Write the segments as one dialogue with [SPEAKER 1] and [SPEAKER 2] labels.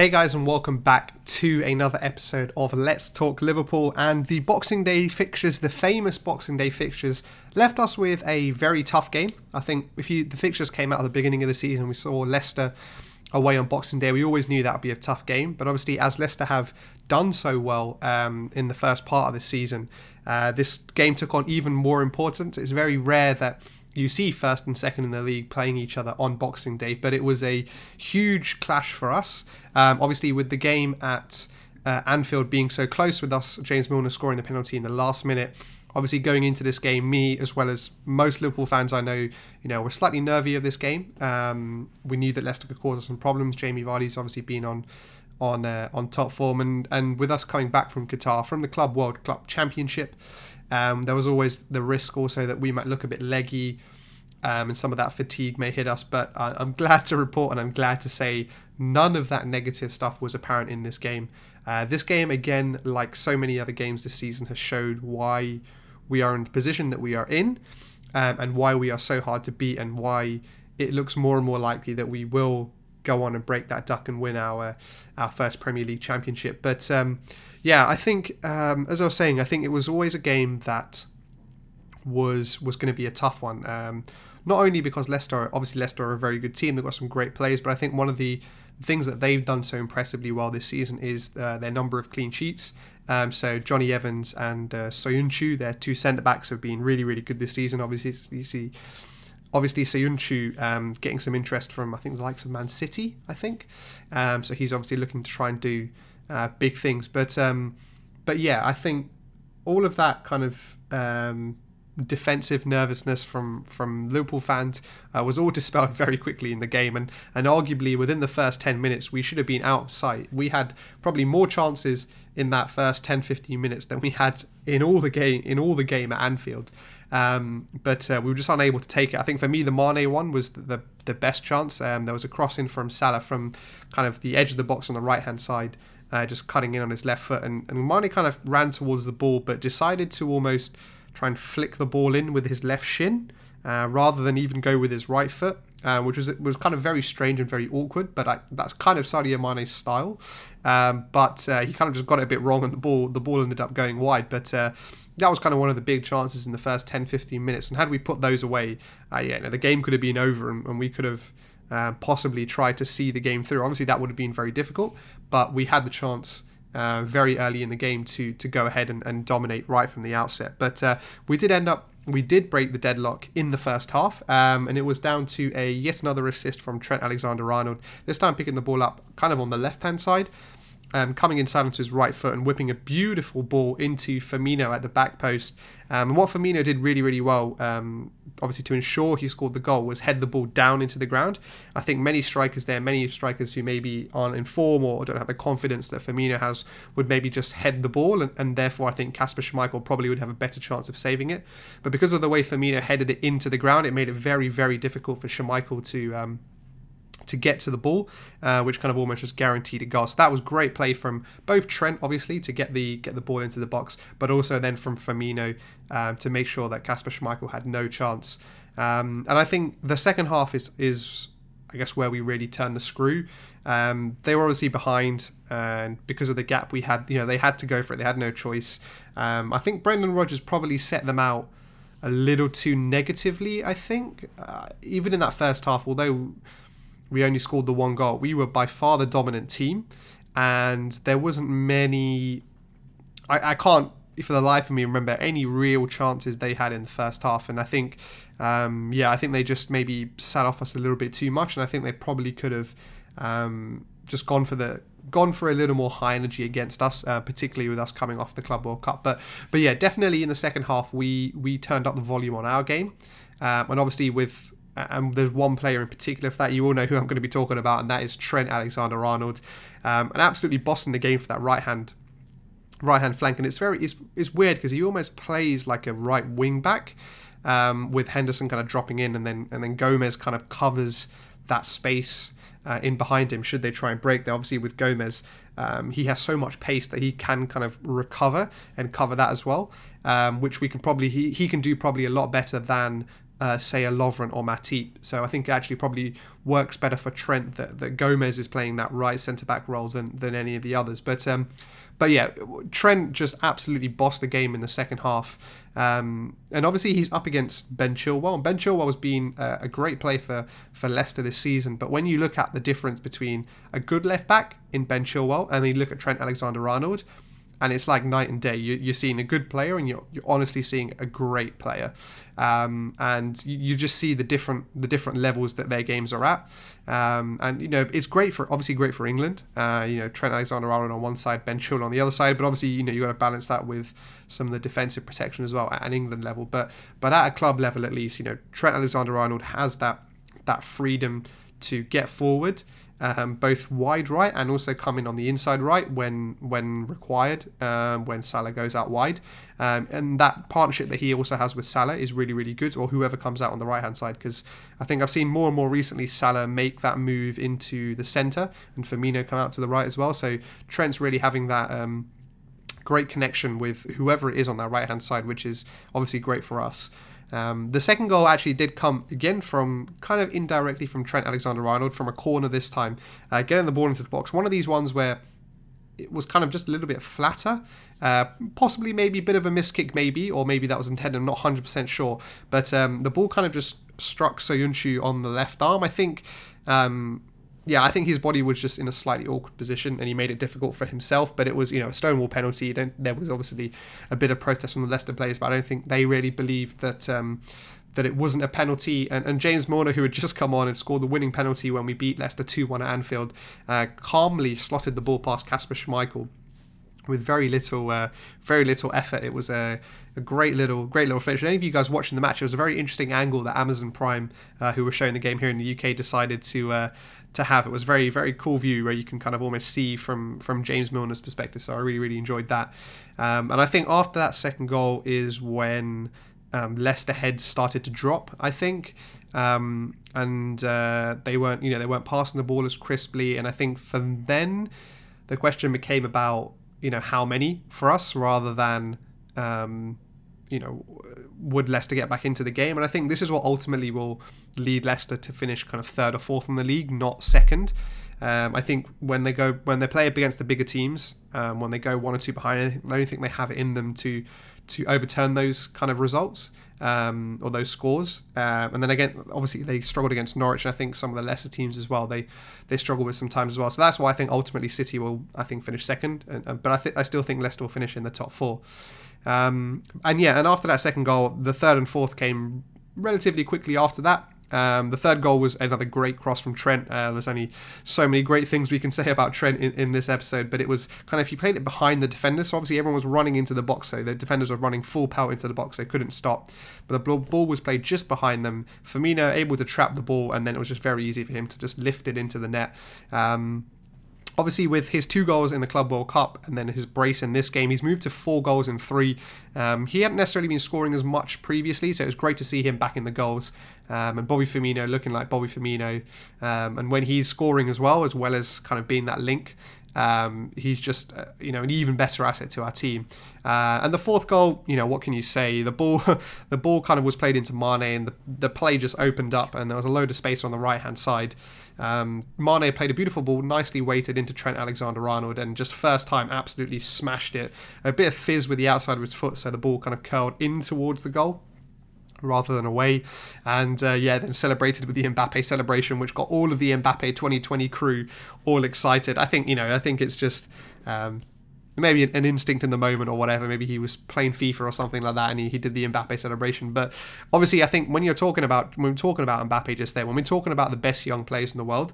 [SPEAKER 1] Hey guys, and welcome back to another episode of Let's Talk Liverpool. And the Boxing Day fixtures, the famous Boxing Day fixtures, left us with a very tough game. I think if you the fixtures came out at the beginning of the season, we saw Leicester away on Boxing Day. We always knew that would be a tough game, but obviously, as Leicester have done so well um, in the first part of the season, uh, this game took on even more importance. It's very rare that you see first and second in the league playing each other on Boxing Day, but it was a huge clash for us. Um, obviously, with the game at uh, Anfield being so close with us, James Milner scoring the penalty in the last minute. Obviously, going into this game, me as well as most Liverpool fans I know, you know, were slightly nervy of this game. Um, we knew that Leicester could cause us some problems. Jamie Vardy's obviously been on on uh, on top form, and and with us coming back from Qatar from the Club World Club Championship. Um, there was always the risk also that we might look a bit leggy um, and some of that fatigue may hit us. But I, I'm glad to report and I'm glad to say none of that negative stuff was apparent in this game. Uh, this game, again, like so many other games this season, has showed why we are in the position that we are in um, and why we are so hard to beat and why it looks more and more likely that we will go on and break that duck and win our our first Premier League championship. But um, yeah, I think um, as I was saying, I think it was always a game that was was going to be a tough one. Um, not only because Leicester, obviously Leicester are a very good team, they've got some great players, but I think one of the things that they've done so impressively well this season is uh, their number of clean sheets. Um, so Jonny Evans and uh, Soyuncu, their two centre backs, have been really, really good this season. Obviously, you see, obviously Soyuncu um, getting some interest from I think the likes of Man City. I think, um, so he's obviously looking to try and do uh, big things. But um, but yeah, I think all of that kind of um, defensive nervousness from from Liverpool fans uh, was all dispelled very quickly in the game, and and arguably within the first 10 minutes we should have been out of sight. We had probably more chances in that first 10 15 minutes than we had in all the game in all the game at Anfield. Um, but uh, we were just unable to take it. I think for me, the Mane one was the the, the best chance. Um, there was a crossing from Salah from kind of the edge of the box on the right hand side, uh, just cutting in on his left foot, and, and Mane kind of ran towards the ball, but decided to almost try and flick the ball in with his left shin uh, rather than even go with his right foot, uh, which was was kind of very strange and very awkward. But I, that's kind of Sadio Mane's style. Um, but uh, he kind of just got it a bit wrong, and the ball the ball ended up going wide. But uh, that was kind of one of the big chances in the first 10, 15 minutes. And had we put those away, uh, yeah, the game could have been over, and, and we could have. Uh, possibly tried to see the game through. Obviously, that would have been very difficult, but we had the chance uh, very early in the game to to go ahead and, and dominate right from the outset. But uh, we did end up we did break the deadlock in the first half, um, and it was down to a yet another assist from Trent Alexander-Arnold. This time picking the ball up kind of on the left hand side, um, coming inside onto his right foot and whipping a beautiful ball into Firmino at the back post. Um, and what Firmino did really, really well, um, obviously to ensure he scored the goal, was head the ball down into the ground. I think many strikers there, many strikers who maybe aren't in form or don't have the confidence that Firmino has, would maybe just head the ball, and, and therefore I think Kasper Schmeichel probably would have a better chance of saving it. But because of the way Firmino headed it into the ground, it made it very, very difficult for Schmeichel to um, to get to the ball, uh, which kind of almost just guaranteed a goal. So that was great play from both Trent, obviously, to get the get the ball into the box, but also then from Firmino um, to make sure that Kasper Schmeichel had no chance. Um, and I think the second half is is I guess where we really turned the screw. Um, they were obviously behind, and because of the gap we had, you know, they had to go for it. They had no choice. Um, I think Brendan Rodgers probably set them out a little too negatively. I think, uh, even in that first half, although we only scored the one goal. We were by far the dominant team, and there wasn't many. I, I can't, for the life of me, remember any real chances they had in the first half. And I think, um, yeah, I think they just maybe sat off us a little bit too much, and I think they probably could have um, just gone for the gone for a little more high energy against us, uh, particularly with us coming off the Club World Cup. But but yeah, definitely in the second half we we turned up the volume on our game, um, and obviously with and there's one player in particular for that. You all know who I'm going to be talking about, and that is Trent Alexander-Arnold, um, and absolutely bossing the game for that right hand right hand flank. And it's very it's, it's weird because he almost plays like a right wing back, um, with Henderson kind of dropping in, and then and then Gomez kind of covers that space. Uh, in behind him, should they try and break? They obviously with Gomez, um, he has so much pace that he can kind of recover and cover that as well, um, which we can probably he, he can do probably a lot better than uh, say a Lovren or Matip. So I think it actually probably works better for Trent that, that Gomez is playing that right centre back role than, than any of the others. But um, but yeah, Trent just absolutely bossed the game in the second half. Um, and obviously he's up against Ben Chilwell. and Ben Chilwell has been a, a great play for, for Leicester this season. But when you look at the difference between a good left back in Ben Chilwell and then you look at Trent Alexander-Arnold, and it's like night and day. You, are seeing a good player, and you're, you're honestly seeing a great player, um, and you, you, just see the different the different levels that their games are at. Um, and you know, it's great for obviously great for England. Uh, you know, Trent Alexander-Arnold on one side, Ben Chilwell on the other side. But obviously, you know, you got to balance that with some of the defensive protection as well at an England level. But but at a club level, at least, you know, Trent Alexander-Arnold has that that freedom to get forward um, both wide right and also come in on the inside right when when required, um, when Salah goes out wide. Um, and that partnership that he also has with Salah is really, really good, or whoever comes out on the right hand side, because I think I've seen more and more recently Salah make that move into the centre and Firmino come out to the right as well. So Trent's really having that um, great connection with whoever it is on that right hand side, which is obviously great for us. Um, the second goal actually did come again from kind of indirectly from Trent Alexander Arnold from a corner this time, uh, getting the ball into the box. One of these ones where it was kind of just a little bit flatter. Uh, possibly maybe a bit of a miss kick, maybe, or maybe that was intended. I'm not 100% sure. But um, the ball kind of just struck Soyuncu on the left arm. I think um, yeah, I think his body was just in a slightly awkward position and he made it difficult for himself. But it was, you know, a stonewall penalty. There was obviously a bit of protest from the Leicester players, but I don't think they really believed that um, that it wasn't a penalty. And, and, James Milner, who had just come on and scored the winning penalty when we beat Leicester 2 1 at Anfield, uh, calmly slotted the ball past Kasper Schmeichel with very little, uh, very little effort. It was a, a, great little, great little finish. Any of you guys watching the match, it was a very interesting angle that Amazon Prime, uh, who were showing the game here in the UK, decided to uh, to have. It was very very cool view where you can kind of almost see from from James Milner's perspective. So I really really enjoyed that. Um, and I think after that second goal is when um, Leicester heads started to drop. I think. Um, and uh, they weren't, you know, they weren't passing the ball as crisply. And I think from then, the question became about, you know, how many for us rather than, um, you know, would Leicester get back into the game? And I think this is what ultimately will lead Leicester to finish kind of third or fourth in the league, not second. Um, I think when they go when they play up against the bigger teams, um, when they go one or two behind, I don't think they have it in them to to overturn those kind of results um, or those scores. Um, and then again, obviously they struggled against Norwich, and I think some of the lesser teams as well. They they struggle with sometimes as well. So that's why I think ultimately City will I think finish second, and, but I think I still think Leicester will finish in the top four. Um, and yeah, and after that second goal, the third and fourth came relatively quickly after that. Um, the third goal was another great cross from Trent. Uh, there's only so many great things we can say about Trent in, in this episode, but it was kind of if you played it behind the defenders. So obviously everyone was running into the box, so the defenders were running full pelt into the box. They couldn't stop, but the ball was played just behind them. Firmino able to trap the ball, and then it was just very easy for him to just lift it into the net. Um, obviously with his two goals in the Club World Cup and then his brace in this game, he's moved to four goals in three. Um, he hadn't necessarily been scoring as much previously, so it was great to see him back in the goals. Um, and Bobby Firmino looking like Bobby Firmino, um, and when he's scoring as well, as well as kind of being that link, um, he's just uh, you know an even better asset to our team. Uh, and the fourth goal, you know, what can you say? The ball, the ball kind of was played into Mane, and the, the play just opened up, and there was a load of space on the right hand side. Um, Mane played a beautiful ball, nicely weighted into Trent Alexander-Arnold, and just first time absolutely smashed it. A bit of fizz with the outside of his foot, so the ball kind of curled in towards the goal rather than away. And uh, yeah, then celebrated with the Mbappe celebration, which got all of the Mbappe 2020 crew all excited. I think, you know, I think it's just um, maybe an instinct in the moment or whatever. Maybe he was playing FIFA or something like that, and he, he did the Mbappe celebration. But obviously, I think when you're talking about when we're talking about Mbappe just there, when we're talking about the best young players in the world.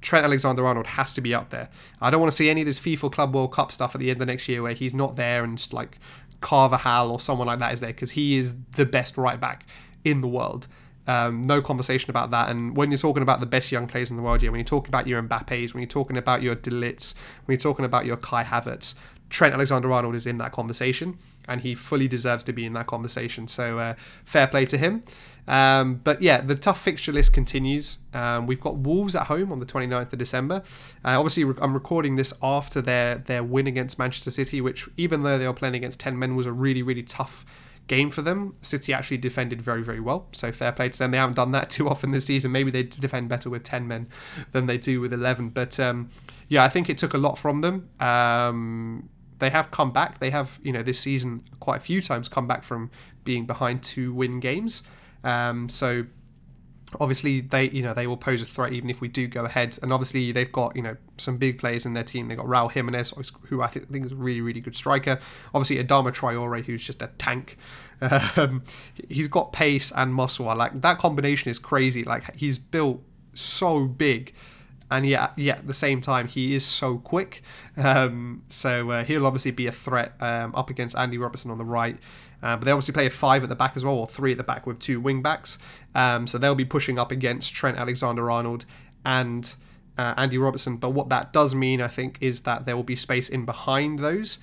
[SPEAKER 1] Trent Alexander Arnold has to be up there. I don't want to see any of this FIFA Club World Cup stuff at the end of next year where he's not there and just like Carvajal or someone like that is there because he is the best right back in the world. Um, no conversation about that. And when you're talking about the best young players in the world, yeah, when you're talking about your Mbappes, when you're talking about your De Ligts, when you're talking about your Kai Havertz, Trent Alexander-Arnold is in that conversation, and he fully deserves to be in that conversation. So uh, fair play to him. Um, but yeah, the tough fixture list continues. Um, we've got Wolves at home on the 29th of December. Uh, obviously, I'm recording this after their their win against Manchester City, which even though they were playing against 10 men, was a really really tough game for them. City actually defended very, very well. So fair play to them. They haven't done that too often this season. Maybe they defend better with 10 men than they do with 11. But um, yeah, I think it took a lot from them. Um, they have come back. They have, you know, this season quite a few times come back from being behind to win games. Um, so obviously they you know they will pose a threat even if we do go ahead. And obviously they've got you know some big players in their team. They've got Raul Jimenez who I think, is a really really good striker. Obviously Adama Traore who's just a tank. Um, he's got pace and muscle. Like that combination is crazy. Like he's built so big and yet, yeah, at the same time, he is so quick. Um, so uh, he'll obviously be a threat um, up against Andy Robertson on the right. Uh, but they obviously play a five at the back as well, or three at the back with two wing backs. Um, so they'll be pushing up against Trent Alexander Arnold and uh, Andy Robertson. But what that does mean, I think, is that there will be space in behind those.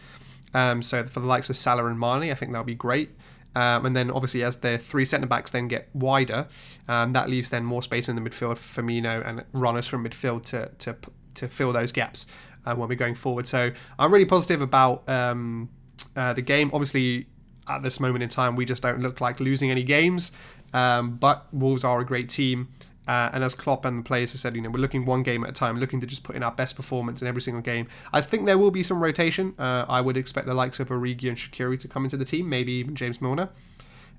[SPEAKER 1] Um, so for the likes of Salah and Mane, I think that'll be great. Um, and then obviously as their three centre backs then get wider, um, that leaves then more space in the midfield for Firmino and runners from midfield to to to fill those gaps uh, when we're going forward. So I'm really positive about um, uh, the game. Obviously, at this moment in time, we just don't look like losing any games. Um, but Wolves are a great team. Uh, and as Klopp and the players have said, you know, we're looking one game at a time, looking to just put in our best performance in every single game. I think there will be some rotation. Uh, I would expect the likes of Origi and Shaqiri to come into the team, maybe even James Milner.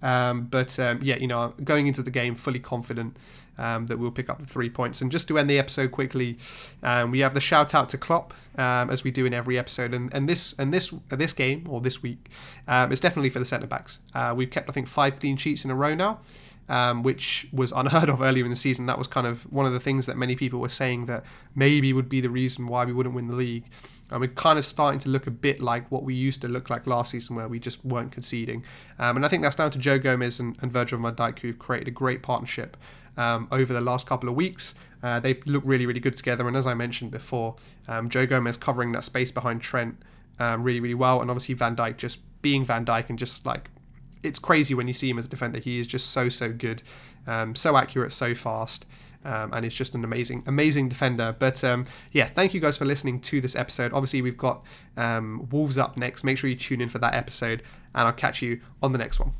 [SPEAKER 1] Um, but um, yeah, you know, going into the game fully confident um, that we'll pick up the three points. And just to end the episode quickly, um, we have the shout out to Klopp um, as we do in every episode. And, and this and this uh, this game or this week um, is definitely for the centre backs. Uh, we've kept I think five clean sheets in a row now. Um, which was unheard of earlier in the season. That was kind of one of the things that many people were saying that maybe would be the reason why we wouldn't win the league. And we're kind of starting to look a bit like what we used to look like last season, where we just weren't conceding. Um, and I think that's down to Joe Gomez and, and Virgil van Dijk, who've created a great partnership um, over the last couple of weeks. Uh, they look really, really good together. And as I mentioned before, um, Joe Gomez covering that space behind Trent um, really, really well. And obviously Van Dijk just being Van Dijk and just like it's crazy when you see him as a defender. He is just so, so good, um, so accurate, so fast. Um, and it's just an amazing, amazing defender. But um, yeah, thank you guys for listening to this episode. Obviously, we've got um, Wolves up next. Make sure you tune in for that episode, and I'll catch you on the next one.